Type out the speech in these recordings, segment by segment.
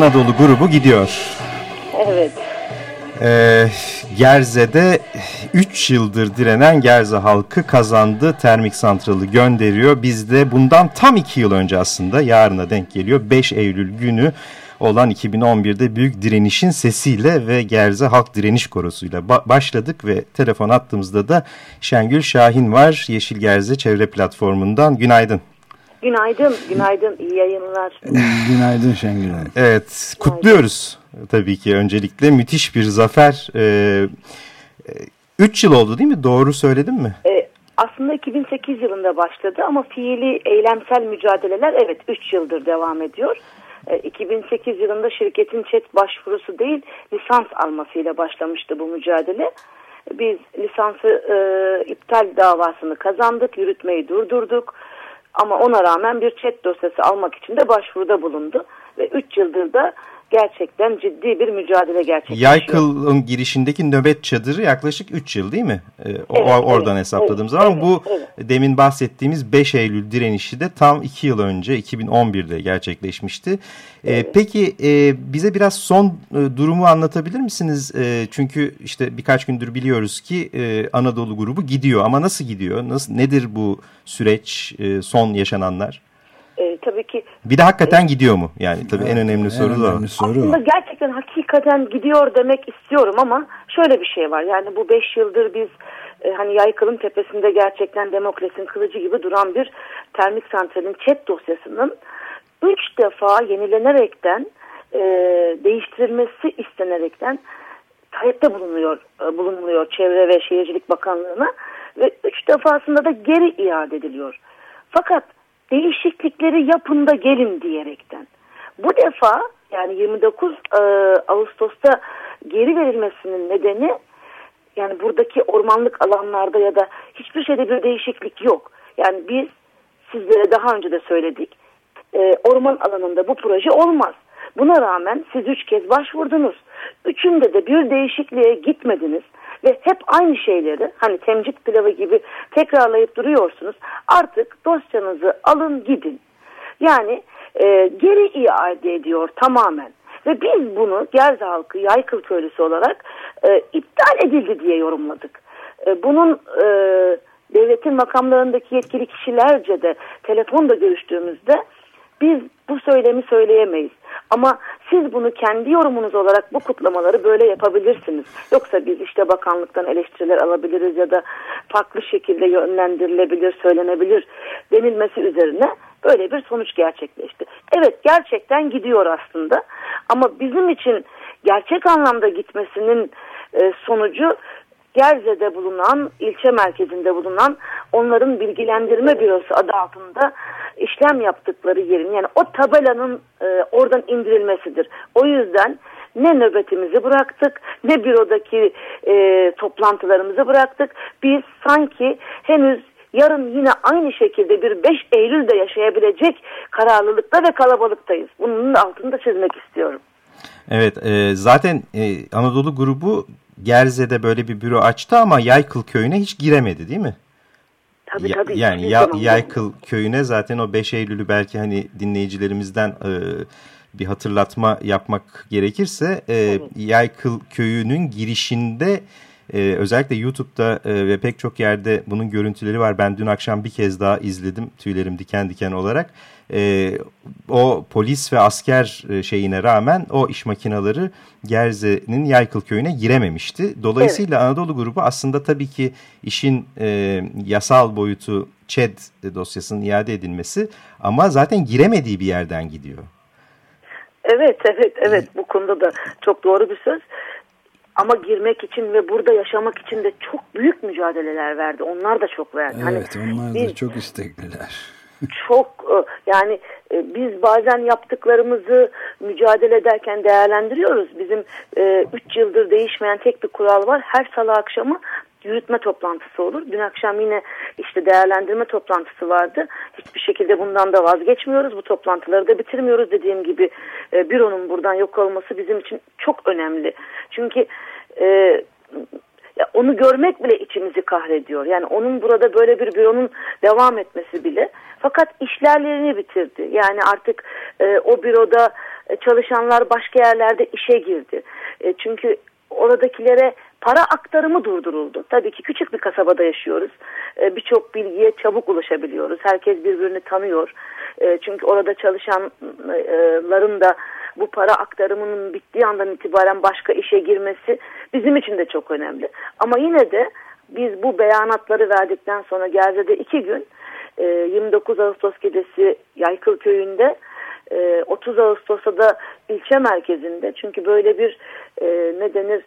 Anadolu grubu gidiyor. Evet. Ee, Gerze'de 3 yıldır direnen Gerze halkı kazandı. Termik santralı gönderiyor. Biz de bundan tam 2 yıl önce aslında yarına denk geliyor. 5 Eylül günü olan 2011'de büyük direnişin sesiyle ve Gerze Halk Direniş Korosu'yla ba başladık ve telefon attığımızda da Şengül Şahin var Yeşil Gerze Çevre Platformu'ndan. Günaydın. Günaydın, günaydın. İyi yayınlar. günaydın Şengül Hanım. Evet, kutluyoruz tabii ki öncelikle. Müthiş bir zafer. Ee, üç yıl oldu değil mi? Doğru söyledim mi? Ee, aslında 2008 yılında başladı ama fiili eylemsel mücadeleler evet 3 yıldır devam ediyor. Ee, 2008 yılında şirketin çet başvurusu değil lisans almasıyla başlamıştı bu mücadele. Biz lisansı e, iptal davasını kazandık, yürütmeyi durdurduk. Ama ona rağmen bir chat dosyası almak için de başvuruda bulundu. Ve 3 yıldır da gerçekten ciddi bir mücadele gerçekleşiyor. Yaykıl'ın girişindeki nöbet çadırı yaklaşık 3 yıl değil mi? Ee, evet, oradan evet, hesapladığım evet, zaman. Evet, bu evet. demin bahsettiğimiz 5 Eylül direnişi de tam 2 yıl önce 2011'de gerçekleşmişti. Ee, evet. Peki e, bize biraz son e, durumu anlatabilir misiniz? E, çünkü işte birkaç gündür biliyoruz ki e, Anadolu grubu gidiyor ama nasıl gidiyor? Nasıl Nedir bu süreç, e, son yaşananlar? Tabii ki... Bir de hakikaten e, gidiyor mu? Yani tabii evet, en önemli en soru da önemli soru Aslında o. gerçekten hakikaten gidiyor demek istiyorum ama şöyle bir şey var. Yani bu beş yıldır biz e, hani Yaykıl'ın tepesinde gerçekten demokrasinin kılıcı gibi duran bir termik santralin chat dosyasının üç defa yenilenerekten e, değiştirilmesi istenerekten talepte bulunuyor, e, bulunuluyor Çevre ve Şehircilik Bakanlığı'na ve üç defasında da geri iade ediliyor. Fakat değişiklikleri yapın da gelin diyerekten. Bu defa yani 29 e, Ağustos'ta geri verilmesinin nedeni yani buradaki ormanlık alanlarda ya da hiçbir şeyde bir değişiklik yok. Yani biz sizlere daha önce de söyledik. E, orman alanında bu proje olmaz. Buna rağmen siz üç kez başvurdunuz. Üçünde de bir değişikliğe gitmediniz ve hep aynı şeyleri hani temcik pilavı gibi tekrarlayıp duruyorsunuz. Artık dosyanızı alın gidin. Yani e, geri iade ediyor tamamen. Ve biz bunu Gerze halkı Yaykıl köylüsü olarak e, iptal edildi diye yorumladık. E, bunun e, devletin makamlarındaki yetkili kişilerce de telefonda görüştüğümüzde biz bu söylemi söyleyemeyiz. Ama siz bunu kendi yorumunuz olarak bu kutlamaları böyle yapabilirsiniz. Yoksa biz işte bakanlıktan eleştiriler alabiliriz ya da farklı şekilde yönlendirilebilir, söylenebilir denilmesi üzerine böyle bir sonuç gerçekleşti. Evet gerçekten gidiyor aslında ama bizim için gerçek anlamda gitmesinin e, sonucu Gerze'de bulunan, ilçe merkezinde bulunan onların bilgilendirme bürosu adı altında işlem yaptıkları yerin yani o tabelanın e, oradan indirilmesidir. O yüzden ne nöbetimizi bıraktık ne bürodaki e, toplantılarımızı bıraktık. Biz sanki henüz yarın yine aynı şekilde bir 5 Eylül'de yaşayabilecek kararlılıkta ve kalabalıktayız. Bunun altını da çizmek istiyorum. Evet e, zaten e, Anadolu grubu Gerze'de böyle bir büro açtı ama Yaykıl köyüne hiç giremedi değil mi? Tabii ya, tabii. Yani ya, Yaykıl köyüne zaten o 5 Eylül'ü belki hani dinleyicilerimizden e, bir hatırlatma yapmak gerekirse e, evet. Yaykıl köyünün girişinde ee, özellikle YouTube'da e, ve pek çok yerde bunun görüntüleri var. Ben dün akşam bir kez daha izledim tüylerim diken diken olarak. E, o polis ve asker e, şeyine rağmen o iş makinaları Gerze'nin Yaykıl köyüne girememişti. Dolayısıyla evet. Anadolu grubu aslında tabii ki işin e, yasal boyutu ÇED dosyasının iade edilmesi ama zaten giremediği bir yerden gidiyor. Evet, evet, evet. Bu konuda da çok doğru bir söz. Ama girmek için ve burada yaşamak için de çok büyük mücadeleler verdi. Onlar da çok verdi. Hani evet, hani onlar biz, da çok istekliler. çok e, yani e, biz bazen yaptıklarımızı mücadele ederken değerlendiriyoruz. Bizim 3 e, yıldır değişmeyen tek bir kural var. Her salı akşamı yürütme toplantısı olur. Dün akşam yine işte değerlendirme toplantısı vardı. Hiçbir şekilde bundan da vazgeçmiyoruz. Bu toplantıları da bitirmiyoruz. Dediğim gibi e, büronun buradan yok olması bizim için çok önemli. Çünkü e, onu görmek bile içimizi kahrediyor. Yani onun burada böyle bir büronun devam etmesi bile. Fakat işlerlerini bitirdi. Yani artık e, o büroda çalışanlar başka yerlerde işe girdi. E, çünkü oradakilere para aktarımı durduruldu. Tabii ki küçük bir kasabada yaşıyoruz. E, Birçok bilgiye çabuk ulaşabiliyoruz. Herkes birbirini tanıyor. E, çünkü orada çalışanların da bu para aktarımının bittiği andan itibaren başka işe girmesi bizim için de çok önemli. Ama yine de biz bu beyanatları verdikten sonra Gerze'de iki gün 29 e, Ağustos gecesi Yaykıl Köyü'nde 30 e, Ağustos'ta da ilçe merkezinde çünkü böyle bir e, ne denir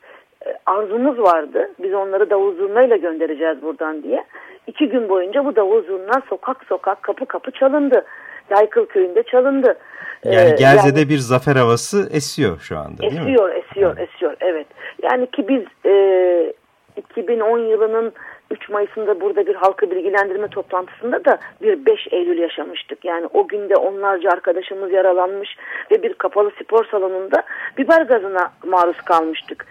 arzumuz vardı. Biz onları davul zurnayla göndereceğiz buradan diye. İki gün boyunca bu davul zurna sokak sokak kapı kapı çalındı. Yaykıl köyünde çalındı. Yani Gerze'de yani, bir zafer havası esiyor şu anda değil esiyor, mi? Esiyor, esiyor, esiyor. Evet. Yani ki biz e, 2010 yılının 3 Mayıs'ında burada bir halkı bilgilendirme toplantısında da bir 5 Eylül yaşamıştık. Yani o günde onlarca arkadaşımız yaralanmış ve bir kapalı spor salonunda biber gazına maruz kalmıştık.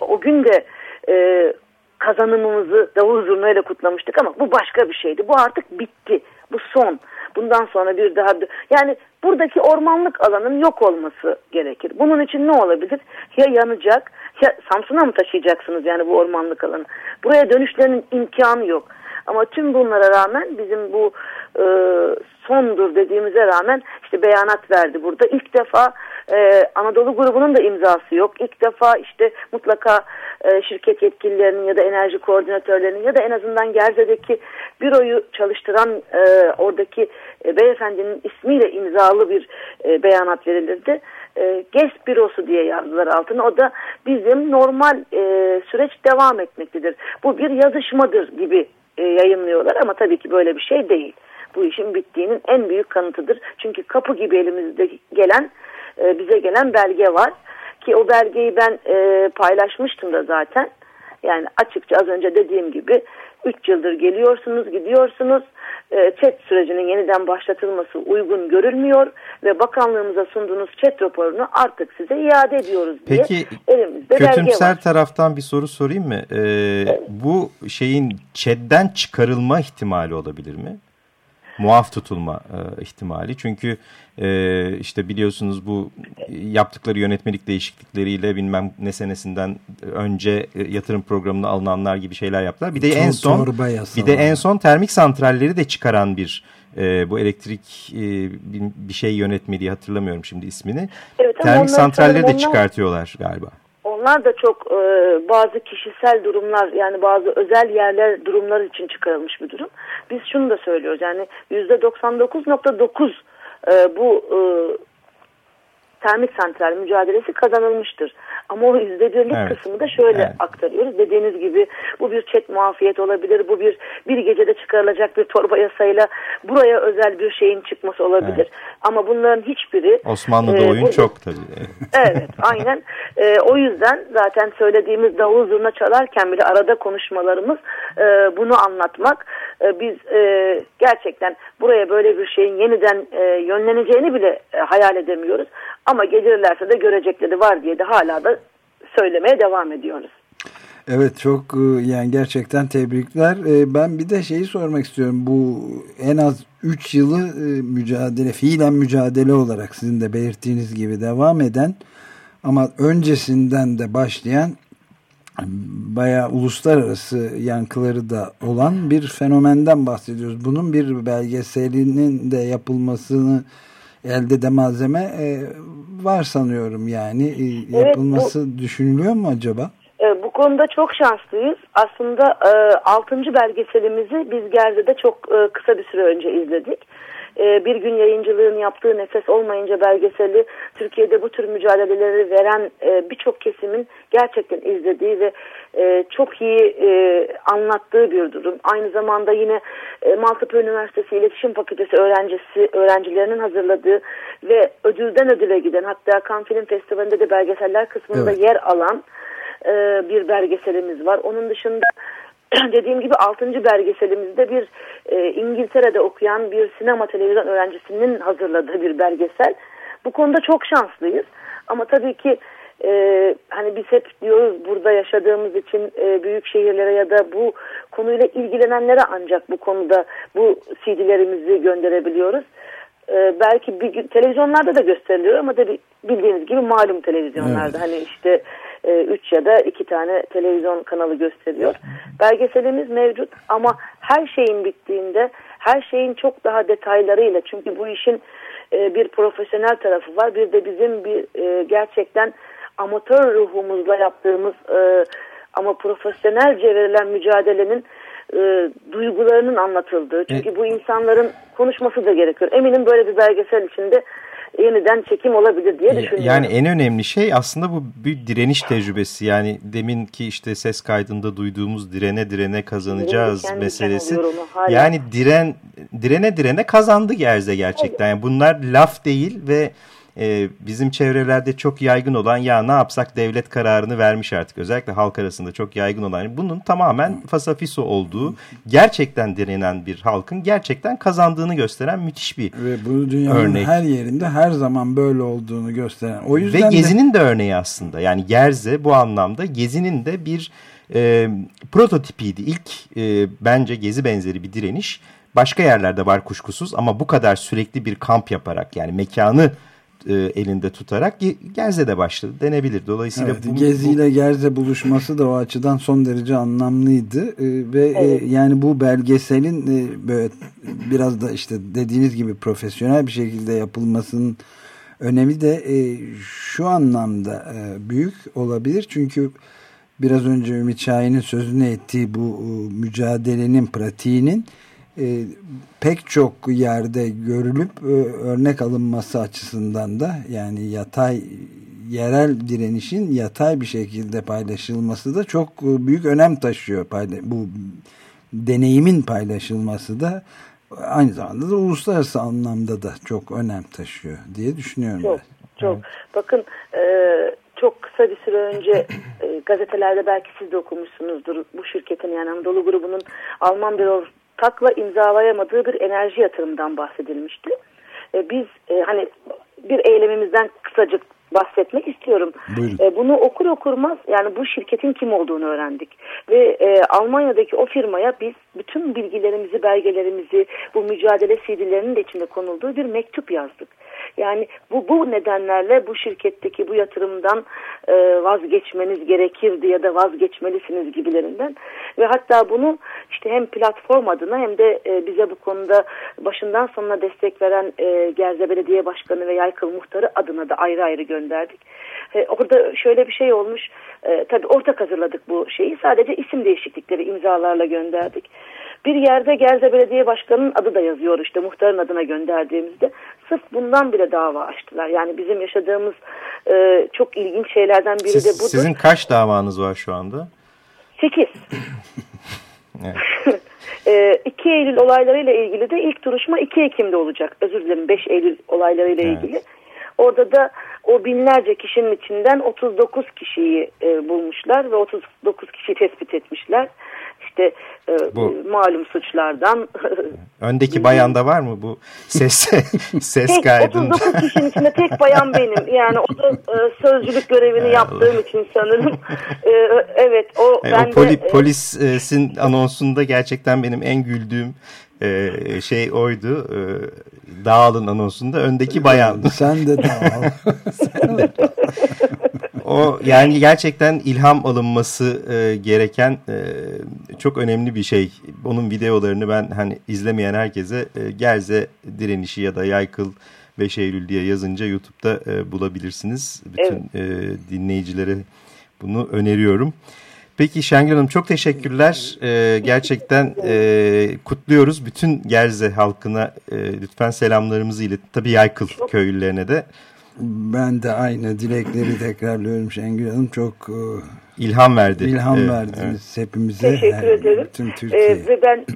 O gün de e, kazanımımızı davul zurnayla kutlamıştık ama bu başka bir şeydi. Bu artık bitti. Bu son. Bundan sonra bir daha yani buradaki ormanlık alanın yok olması gerekir. Bunun için ne olabilir? Ya yanacak ya Samsun'a mı taşıyacaksınız yani bu ormanlık alanı? Buraya dönüşlerinin imkanı yok. Ama tüm bunlara rağmen bizim bu e, sondur dediğimize rağmen işte beyanat verdi burada. İlk defa e, Anadolu grubunun da imzası yok. İlk defa işte mutlaka e, şirket yetkililerinin ya da enerji koordinatörlerinin ya da en azından Gerze'deki büroyu çalıştıran e, oradaki e, beyefendinin ismiyle imzalı bir e, beyanat verilirdi. E, GES bürosu diye yazdılar altına. O da bizim normal e, süreç devam etmektedir. Bu bir yazışmadır gibi e, yayınlıyorlar ama tabii ki böyle bir şey değil. Bu işin bittiğinin en büyük kanıtıdır. Çünkü kapı gibi elimizde gelen e, bize gelen belge var. Ki o belgeyi ben e, paylaşmıştım da zaten. Yani açıkça az önce dediğim gibi 3 yıldır geliyorsunuz, gidiyorsunuz. E, chat sürecinin yeniden başlatılması uygun görülmüyor ve bakanlığımıza sunduğunuz chat raporunu artık size iade ediyoruz diye Peki, elimizde kötümser var. taraftan bir soru sorayım mı? Ee, evet. Bu şeyin chat'den çıkarılma ihtimali olabilir mi? Muaf tutulma e, ihtimali. Çünkü e, işte biliyorsunuz bu yaptıkları yönetmelik değişiklikleriyle bilmem ne senesinden önce e, yatırım programına alınanlar gibi şeyler yaptılar. Bir de en son bir de en son termik santralleri de çıkaran bir e, bu elektrik e, bir, bir şey yönetmeliği hatırlamıyorum şimdi ismini. Evet, termik santralleri de onlar... çıkartıyorlar galiba. Onlar da çok e, bazı kişisel durumlar yani bazı özel yerler durumlar için çıkarılmış bir durum. Biz şunu da söylüyoruz yani yüzde 99.9 e, bu e, termik santral mücadelesi kazanılmıştır. Ama o yüzde birlik evet. kısmı da şöyle evet. aktarıyoruz. Dediğiniz gibi bu bir çet muafiyet olabilir. Bu bir bir gecede çıkarılacak bir torba yasayla buraya özel bir şeyin çıkması olabilir. Evet. Ama bunların hiçbiri... Osmanlı'da e, oyun burada, çok tabii. evet aynen. E, o yüzden zaten söylediğimiz davul zurna çalarken bile arada konuşmalarımız e, bunu anlatmak. E, biz e, gerçekten buraya böyle bir şeyin yeniden e, yönleneceğini bile e, hayal edemiyoruz. Ama gelirlerse de görecekleri var diye de hala da söylemeye devam ediyoruz. Evet çok e, yani gerçekten tebrikler. E, ben bir de şeyi sormak istiyorum. Bu en az 3 yılı e, mücadele, fiilen mücadele olarak sizin de belirttiğiniz gibi devam eden ama öncesinden de başlayan bayağı uluslararası yankıları da olan bir fenomenden bahsediyoruz. Bunun bir belgeselinin de yapılmasını elde de malzeme e, var sanıyorum yani e, yapılması evet, bu, düşünülüyor mu acaba? E, bu konuda çok şanslıyız. Aslında e, 6. belgeselimizi biz Gerze'de çok e, kısa bir süre önce izledik. E, bir gün yayıncılığın yaptığı nefes olmayınca belgeseli Türkiye'de bu tür mücadeleleri veren e, birçok kesimin gerçekten izlediği ve e, çok iyi e, anlattığı bir durum. Aynı zamanda yine e, Maltepe Üniversitesi İletişim Fakültesi öğrencisi öğrencilerinin hazırladığı ve ödülden ödüle giden hatta Cannes Film Festivali'nde de belgeseller kısmında evet. yer alan e, bir belgeselimiz var. Onun dışında dediğim gibi 6. belgeselimizde bir e, İngiltere'de okuyan bir sinema televizyon öğrencisinin hazırladığı bir belgesel. Bu konuda çok şanslıyız. Ama tabii ki e, hani biz hep diyoruz burada yaşadığımız için e, büyük şehirlere ya da bu konuyla ilgilenenlere ancak bu konuda bu CD'lerimizi gönderebiliyoruz. E, belki bir televizyonlarda da gösteriliyor ama da bildiğiniz gibi malum televizyonlarda evet. hani işte 3 e, ya da 2 tane televizyon kanalı gösteriyor. Belgeselimiz mevcut ama her şeyin bittiğinde her şeyin çok daha detaylarıyla çünkü bu işin e, bir profesyonel tarafı var. Bir de bizim bir e, gerçekten amatör ruhumuzla yaptığımız ama profesyonelce verilen mücadelenin duygularının anlatıldığı. Çünkü bu insanların konuşması da gerekiyor. Eminim böyle bir belgesel içinde yeniden çekim olabilir diye düşünüyorum. Yani en önemli şey aslında bu bir direniş tecrübesi. Yani demin ki işte ses kaydında duyduğumuz direne direne kazanacağız meselesi. Yani diren direne direne kazandı Gerze gerçekten. Yani bunlar laf değil ve e, bizim çevrelerde çok yaygın olan ya ne yapsak devlet kararını vermiş artık. Özellikle halk arasında çok yaygın olan bunun tamamen fasafiso olduğu gerçekten direnen bir halkın gerçekten kazandığını gösteren müthiş bir Ve bu dünyanın örnek. her yerinde her zaman böyle olduğunu gösteren. O yüzden Ve Gezi'nin de... de örneği aslında. Yani Gerze bu anlamda Gezi'nin de bir e, prototipiydi. İlk e, bence Gezi benzeri bir direniş. Başka yerlerde var kuşkusuz ama bu kadar sürekli bir kamp yaparak yani mekanı e, elinde tutarak Gerze'de başladı denebilir. Dolayısıyla evet, bu, Gezi ile Gerze buluşması da o açıdan son derece anlamlıydı e, ve evet. e, yani bu belgeselin e, böyle biraz da işte dediğiniz gibi profesyonel bir şekilde yapılmasının önemi de e, şu anlamda e, büyük olabilir çünkü biraz önce Ümit Şahin'in sözünü ettiği bu e, mücadelenin pratiğinin e, pek çok yerde görülüp e, örnek alınması açısından da yani yatay yerel direnişin yatay bir şekilde paylaşılması da çok e, büyük önem taşıyor. Bu deneyimin paylaşılması da aynı zamanda da uluslararası anlamda da çok önem taşıyor diye düşünüyorum. Çok, ben. çok. Evet. Bakın e, çok kısa bir süre önce e, gazetelerde belki siz de okumuşsunuzdur bu şirketin yani Anadolu grubunun Alman bir takla imzalayamadığı bir enerji yatırımından bahsedilmişti. E, biz e, hani bir eylemimizden kısacık bahsetmek istiyorum. E, bunu okur okurmaz yani bu şirketin kim olduğunu öğrendik. Ve e, Almanya'daki o firmaya biz bütün bilgilerimizi, belgelerimizi, bu mücadele CD'lerinin de içinde konulduğu bir mektup yazdık. Yani bu, bu nedenlerle bu şirketteki bu yatırımdan e, vazgeçmeniz gerekirdi ya da vazgeçmelisiniz gibilerinden. Ve hatta bunu işte hem platform adına hem de e, bize bu konuda başından sonuna destek veren e, Gerze Belediye Başkanı ve Yaykıl Muhtarı adına da ayrı ayrı gönderdik. E, orada şöyle bir şey olmuş. E, tabii ortak hazırladık bu şeyi. Sadece isim değişiklikleri imzalarla gönderdik. Bir yerde Gerze Belediye Başkanı'nın adı da yazıyor işte muhtarın adına gönderdiğimizde. Sırf bundan bile dava açtılar. Yani bizim yaşadığımız e, çok ilginç şeylerden biri Siz, de budur. Sizin kaç davanız var şu anda? Sekiz. evet. e, 2 Eylül olaylarıyla ilgili de ilk duruşma 2 Ekim'de olacak. Özür dilerim 5 Eylül olaylarıyla evet. ilgili. Orada da o binlerce kişinin içinden 39 kişiyi e, bulmuşlar ve 39 kişiyi tespit etmişler işte e, bu. malum suçlardan. Öndeki bayanda var mı bu ses ses tek, kaydında? 39 kişinin içinde tek bayan benim. Yani o da e, sözcülük görevini yaptığım için sanırım. E, evet o e, ben o poli, de, polisin anonsunda gerçekten benim en güldüğüm e, şey oydu. E, dağılın anonsunda öndeki bayan. Sen de dağıl. Sen de dağıl o yani gerçekten ilham alınması e, gereken e, çok önemli bir şey. Onun videolarını ben hani izlemeyen herkese e, Gerze direnişi ya da Yaykıl 5 Eylül diye yazınca YouTube'da e, bulabilirsiniz. Bütün evet. e, dinleyicilere bunu öneriyorum. Peki Şengül Hanım çok teşekkürler. Ee, gerçekten e, kutluyoruz. Bütün Gerze halkına e, lütfen selamlarımızı ilet. Tabii Yaykıl köylülerine de. Ben de aynı dilekleri tekrarlıyorum Şengül Hanım. Çok e, ilham verdi. İlham evet, verdiniz evet. hepimize. Teşekkür ederim. Tüm Türkiye. Ee, ve ben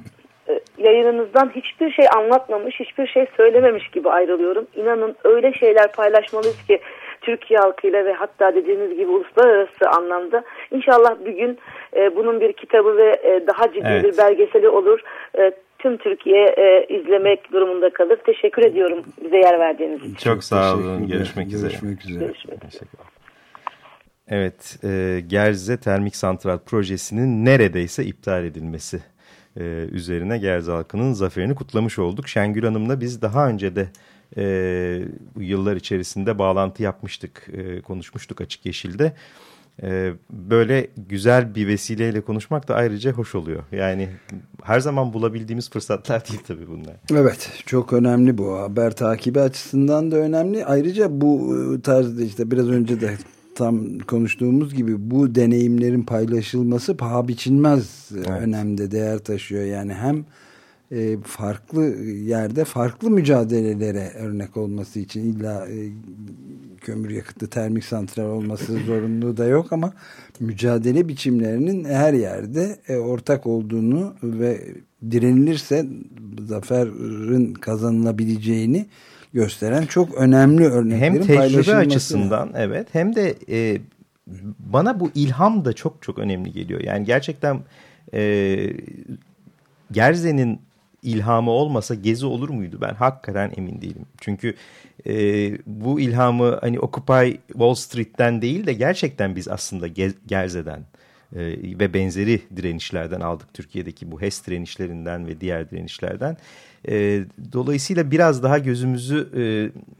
e, yayınınızdan hiçbir şey anlatmamış, hiçbir şey söylememiş gibi ayrılıyorum. İnanın öyle şeyler paylaşmalıyız ki Türkiye halkıyla ve hatta dediğiniz gibi uluslararası anlamda. İnşallah bir gün e, bunun bir kitabı ve e, daha ciddi evet. bir belgeseli olur. E, tüm Türkiye e, izlemek durumunda kalır. Teşekkür ediyorum bize yer verdiğiniz için. Çok sağ olun. Görüşmek üzere. Görüşmek üzere. Görüşmek üzere. Evet, e, Gerze Termik Santral Projesi'nin neredeyse iptal edilmesi e, üzerine Gerze halkının zaferini kutlamış olduk. Şengül Hanım'la biz daha önce de e, bu yıllar içerisinde bağlantı yapmıştık, e, konuşmuştuk Açık Yeşil'de. Ee, böyle güzel bir vesileyle konuşmak da ayrıca hoş oluyor. Yani her zaman bulabildiğimiz fırsatlar değil tabii bunlar. Evet çok önemli bu haber takibi açısından da önemli. Ayrıca bu e, tarzda işte biraz önce de tam konuştuğumuz gibi bu deneyimlerin paylaşılması paha biçilmez evet. önemde değer taşıyor. Yani hem e, farklı yerde farklı mücadelelere örnek olması için illa e, kömür yakıtlı termik santral olması zorunluluğu da yok ama mücadele biçimlerinin her yerde e, ortak olduğunu ve direnilirse zaferin kazanılabileceğini gösteren çok önemli örneklerin Hem tecrübe açısından evet hem de e, bana bu ilham da çok çok önemli geliyor. Yani gerçekten e, Gerze'nin ilhamı olmasa Gezi olur muydu? Ben hakikaten emin değilim. Çünkü e, bu ilhamı hani Occupy Wall Street'ten değil de gerçekten biz aslında Gerze'den e, ve benzeri direnişlerden aldık. Türkiye'deki bu HES direnişlerinden ve diğer direnişlerden. E, dolayısıyla biraz daha gözümüzü e,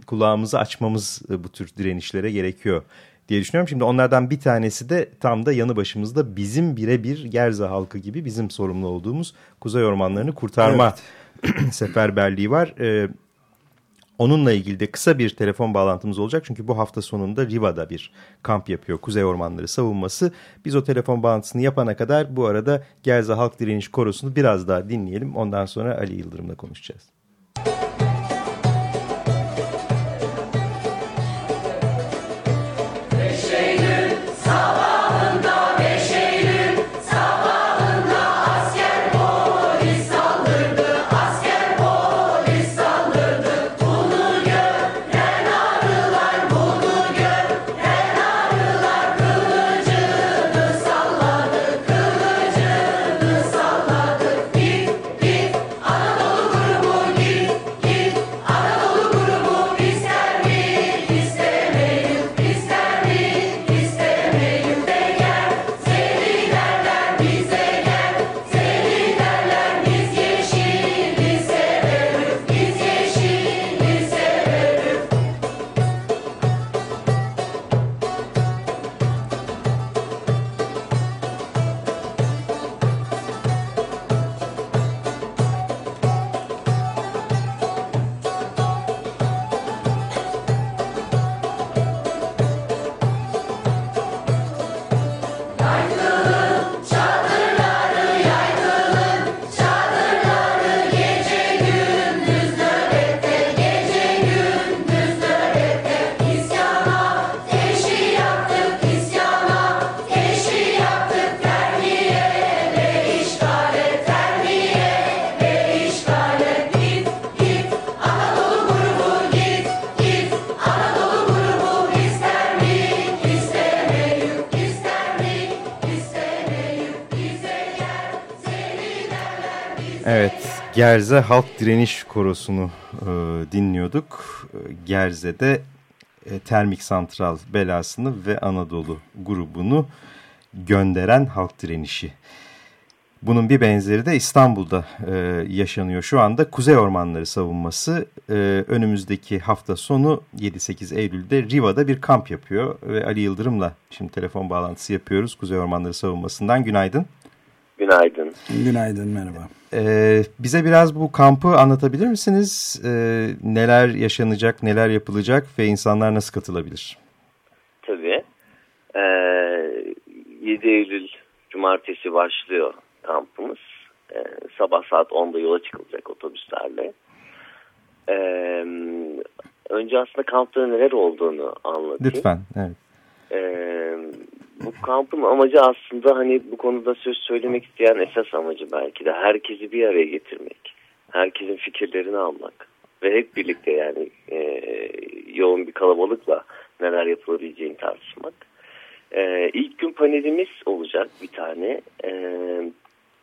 kulağımızı açmamız e, bu tür direnişlere gerekiyor diye düşünüyorum. Şimdi onlardan bir tanesi de tam da yanı başımızda bizim birebir Gerze halkı gibi bizim sorumlu olduğumuz kuzey ormanlarını kurtarma evet. seferberliği var. Ee, onunla ilgili de kısa bir telefon bağlantımız olacak. Çünkü bu hafta sonunda Riva'da bir kamp yapıyor Kuzey Ormanları savunması. Biz o telefon bağlantısını yapana kadar bu arada Gerze Halk Direniş Korosu'nu biraz daha dinleyelim. Ondan sonra Ali Yıldırım'la konuşacağız. Gerze Halk Direniş Korosu'nu e, dinliyorduk. E, Gerze'de e, termik santral belasını ve Anadolu grubunu gönderen halk direnişi. Bunun bir benzeri de İstanbul'da e, yaşanıyor şu anda. Kuzey Ormanları savunması e, önümüzdeki hafta sonu 7-8 Eylül'de Riva'da bir kamp yapıyor. Ve Ali Yıldırım'la şimdi telefon bağlantısı yapıyoruz Kuzey Ormanları savunmasından. Günaydın. Günaydın. Günaydın, merhaba. Ee, bize biraz bu kampı anlatabilir misiniz? Ee, neler yaşanacak, neler yapılacak ve insanlar nasıl katılabilir? Tabii. Ee, 7 Eylül Cumartesi başlıyor kampımız. Ee, sabah saat 10'da yola çıkılacak otobüslerle. Ee, önce aslında kampta neler olduğunu anlatayım. Lütfen, evet. Ee, bu kampın amacı aslında hani bu konuda söz söylemek isteyen esas amacı belki de herkesi bir araya getirmek. Herkesin fikirlerini almak. Ve hep birlikte yani e, yoğun bir kalabalıkla neler yapılabileceğini tartışmak. E, ilk gün panelimiz olacak bir tane. E,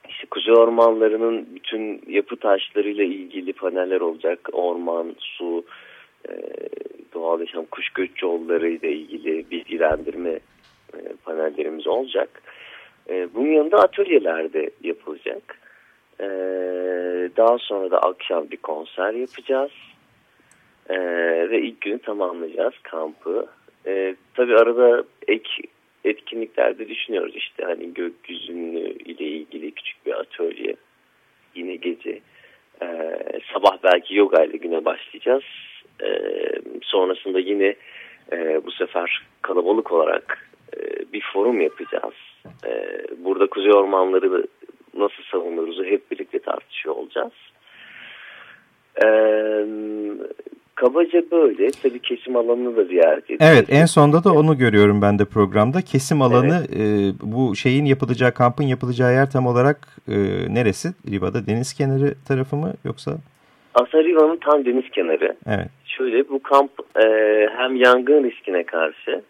işte Kuzey Ormanları'nın bütün yapı taşlarıyla ilgili paneller olacak. Orman, su, e, doğal yaşam, kuş göç yolları ile ilgili bilgilendirme e, panellerimiz olacak. E, bunun yanında atölyelerde yapılacak. E, daha sonra da akşam bir konser yapacağız. E, ve ilk günü tamamlayacağız kampı. E, tabii arada ek etkinliklerde düşünüyoruz işte hani gökyüzünü ile ilgili küçük bir atölye yine gece sabah belki yoga ile güne başlayacağız sonrasında yine bu sefer kalabalık olarak forum yapacağız e, burada kuzey ormanları nasıl savunuruzu hep birlikte tartışıyor olacağız eee Kabaca böyle. Tabii kesim alanını da ziyaret ediyoruz. Evet en sonda da onu görüyorum ben de programda. Kesim alanı evet. e, bu şeyin yapılacağı kampın yapılacağı yer tam olarak e, neresi? Riva'da deniz kenarı tarafı mı yoksa? Aslında Riva'nın tam deniz kenarı. Evet. Şöyle bu kamp e, hem yangın riskine karşı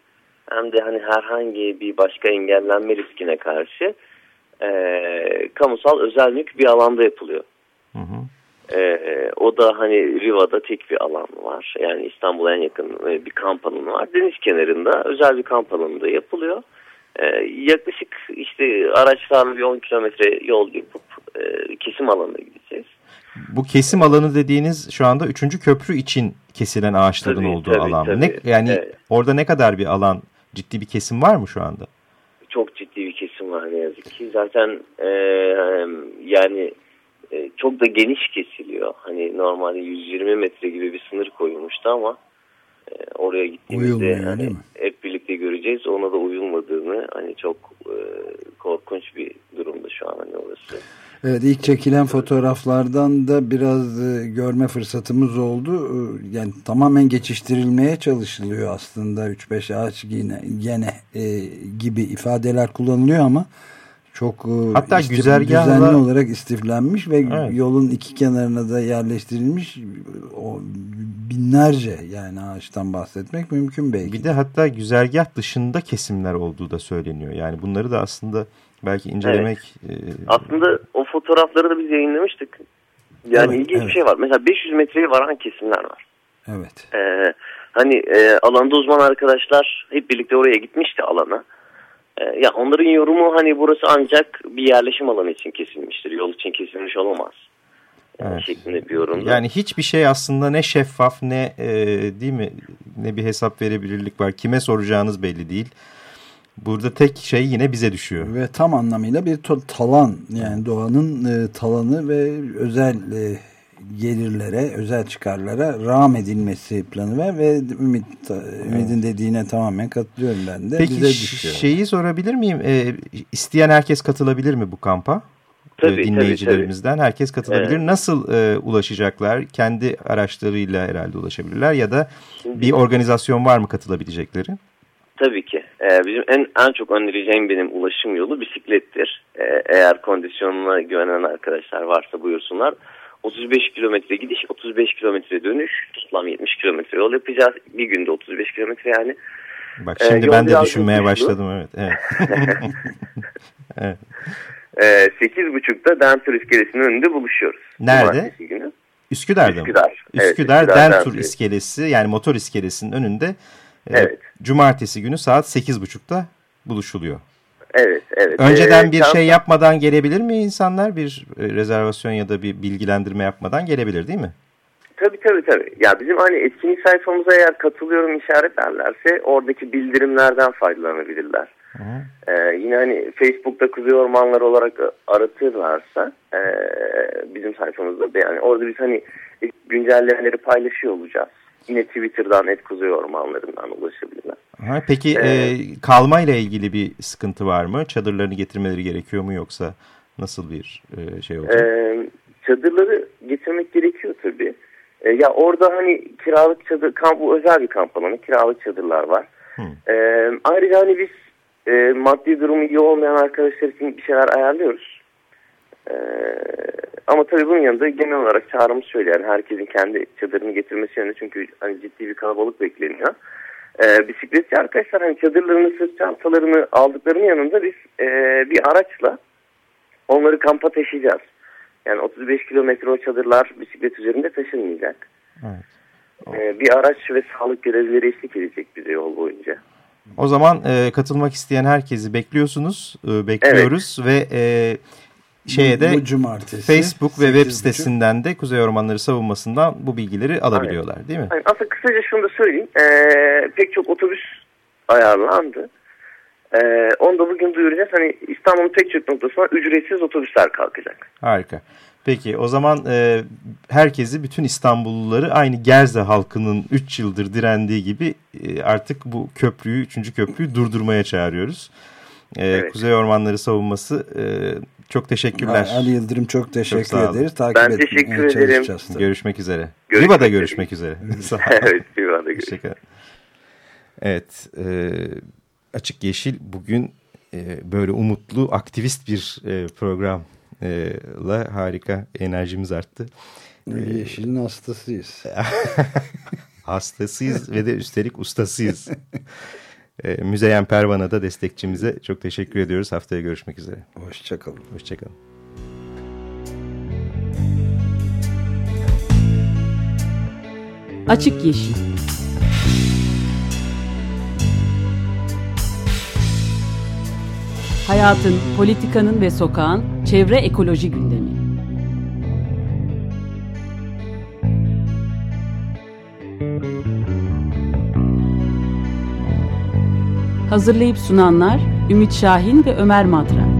hem de hani herhangi bir başka engellenme riskine karşı e, kamusal özel mülk bir alanda yapılıyor. Hı hı. Ee, o da hani Riva'da tek bir alan var. Yani İstanbul'a en yakın e, bir kamp alanı var. Deniz kenarında özel bir kamp alanında yapılıyor. Ee, yaklaşık işte araçlarla bir 10 kilometre yol yapıp e, kesim alanına gideceğiz. Bu kesim alanı dediğiniz şu anda 3. köprü için kesilen ağaçların tabii, olduğu tabii, alan. Tabii, ne, yani evet. orada ne kadar bir alan, ciddi bir kesim var mı şu anda? Çok ciddi bir kesim var ne yazık ki. Zaten e, yani e, çok da geniş kesiliyor. Hani normalde 120 metre gibi bir sınır koyulmuştu ama e, oraya gittiğimizde hani hep birlikte göreceğiz. Ona da uyulmadığını hani çok e, korkunç bir durumda şu an hani orası. Evet ilk çekilen fotoğraflardan da biraz e, görme fırsatımız oldu. E, yani tamamen geçiştirilmeye çalışılıyor aslında 3-5 ağaç yine gene e, gibi ifadeler kullanılıyor ama çok e, Hatta istif, güzergahla... düzenli olarak istiflenmiş ve Evet. yolun iki kenarına da yerleştirilmiş o binlerce yani ağaçtan bahsetmek mümkün belki. Bir de hatta güzergah dışında kesimler olduğu da söyleniyor. Yani bunları da aslında belki incelemek... e, Aslında fotoğrafları da biz yayınlamıştık. Yani Evet, ilginç evet. bir şey var. Mesela 500 metreye varan kesimler var. Evet. Ee, hani e, alanda uzman arkadaşlar hep birlikte oraya gitmişti alana. Ee, ya onların yorumu hani burası ancak bir yerleşim alanı için kesilmiştir. Yol için kesilmiş olamaz. Yani Evet. şeklinde bir yorumdu. Yani hiçbir şey aslında ne şeffaf ne e, değil mi ne bir hesap verebilirlik var. Kime soracağınız belli değil. Burada tek şey yine bize düşüyor. Ve tam anlamıyla bir talan yani doğanın e, talanı ve özel e, gelirlere, özel çıkarlara rağm edilmesi planı var ve Ümit, Ümit'in dediğine tamamen katılıyorum ben de. Peki Bize düşüyor. şeyi sorabilir miyim? E, isteyen herkes katılabilir mi bu kampa? Tabii, E, tabii, dinleyicilerimizden herkes katılabilir. Evet. Nasıl e, ulaşacaklar? Kendi araçlarıyla herhalde ulaşabilirler ya da Şimdi- bir organizasyon var mı katılabilecekleri? Tabii ki. Ee, bizim en en çok önereceğim benim ulaşım yolu bisiklettir. Ee, eğer kondisyonuna güvenen arkadaşlar varsa buyursunlar. 35 kilometre gidiş, 35 kilometre dönüş. Toplam 70 kilometre yol yapacağız. Bir günde 35 kilometre yani. Bak Ee, şimdi yol ben de düşünmeye başladım evet. Evet. evet. e, 8.30'da Dentur iskelesinin önünde buluşuyoruz. Nerede? Günü. Üsküdar'da Üsküdar. mı? Evet, Üsküdar, Üsküdar Dentur iskelesi yani motor iskelesinin önünde Evet. cumartesi günü saat 8.30'da buluşuluyor. Evet, evet. Önceden Ee, bir şey yapmadan gelebilir mi insanlar? Bir e, rezervasyon ya da bir bilgilendirme yapmadan gelebilir değil mi? Tabii tabii tabii. Ya bizim hani etkinlik sayfamıza eğer katılıyorum işaretlerlerse oradaki bildirimlerden faydalanabilirler. Hı. Ee, yine hani Facebook'ta Kuzey Ormanları olarak aratırlarsa e, bizim sayfamızda da yani orada biz hani güncellemeleri paylaşıyor olacağız. Yine Twitter'dan et Kuzey Ormanları'ndan ulaşabilirler. Ha, peki Ee, e, kalma ile ilgili bir sıkıntı var mı? Çadırlarını getirmeleri gerekiyor mu yoksa nasıl bir e, şey olacak? Ee, çadırları getirmek gerekiyor tabii. Ee, ya orada hani kiralık çadır, kamp, bu özel bir kamp alanı, kiralık çadırlar var. Ee, ayrıca hani biz e, maddi durumu iyi olmayan arkadaşlar için bir şeyler ayarlıyoruz. Ee, ama tabii bunun yanında genel olarak çağrımız şöyle yani herkesin kendi çadırını getirmesi yönünde çünkü hani ciddi bir kalabalık bekleniyor. Ee, bisikletçi arkadaşlar hani çadırlarını, sırt çantalarını aldıklarının yanında biz e, bir araçla onları kampa taşıyacağız. Yani 35 kilometre o çadırlar bisiklet üzerinde taşınmayacak. Evet. Ee, bir araç ve sağlık görevlileri eşlik edecek bize yol boyunca. O zaman e, katılmak isteyen herkesi bekliyorsunuz, e, bekliyoruz ve e, şeye de bu, bu cumartesi Facebook ve web 8.30. sitesinden de Kuzey Ormanları savunmasından bu bilgileri alabiliyorlar değil mi? Yani aslında kısaca şunu da söyleyeyim. Ee, pek çok otobüs ayarlandı. Ee, onu da bugün duyuracağız. Hani İstanbul'un pek çok noktasına ücretsiz otobüsler kalkacak. Harika. Peki o zaman e, herkesi, bütün İstanbulluları aynı Gerze halkının 3 yıldır direndiği gibi e, artık bu köprüyü, 3. köprüyü durdurmaya çağırıyoruz. E, Evet. Kuzey Ormanları savunması e, çok teşekkürler. Ali Yıldırım çok teşekkür olun. ederiz. Takip Ben teşekkür ederim. Görüşmek üzere. Görüşmek Riva'da üzere. görüşmek üzere. Evet, görüşürüz. Teşekkür ederim. Evet, e, Açık Yeşil bugün e, böyle umutlu, aktivist bir e, programla harika enerjimiz arttı. Yeşilin hastasıyız. Hastasıyız ve de üstelik ustasıyız. E, Müzeyyen Pervan'a da destekçimize çok teşekkür ediyoruz. Haftaya görüşmek üzere. Hoşçakalın. Hoşçakalın. Açık Yeşil Hayatın, politikanın ve sokağın çevre ekoloji gündemi. Hazırlayıp sunanlar Ümit Şahin ve Ömer Madra.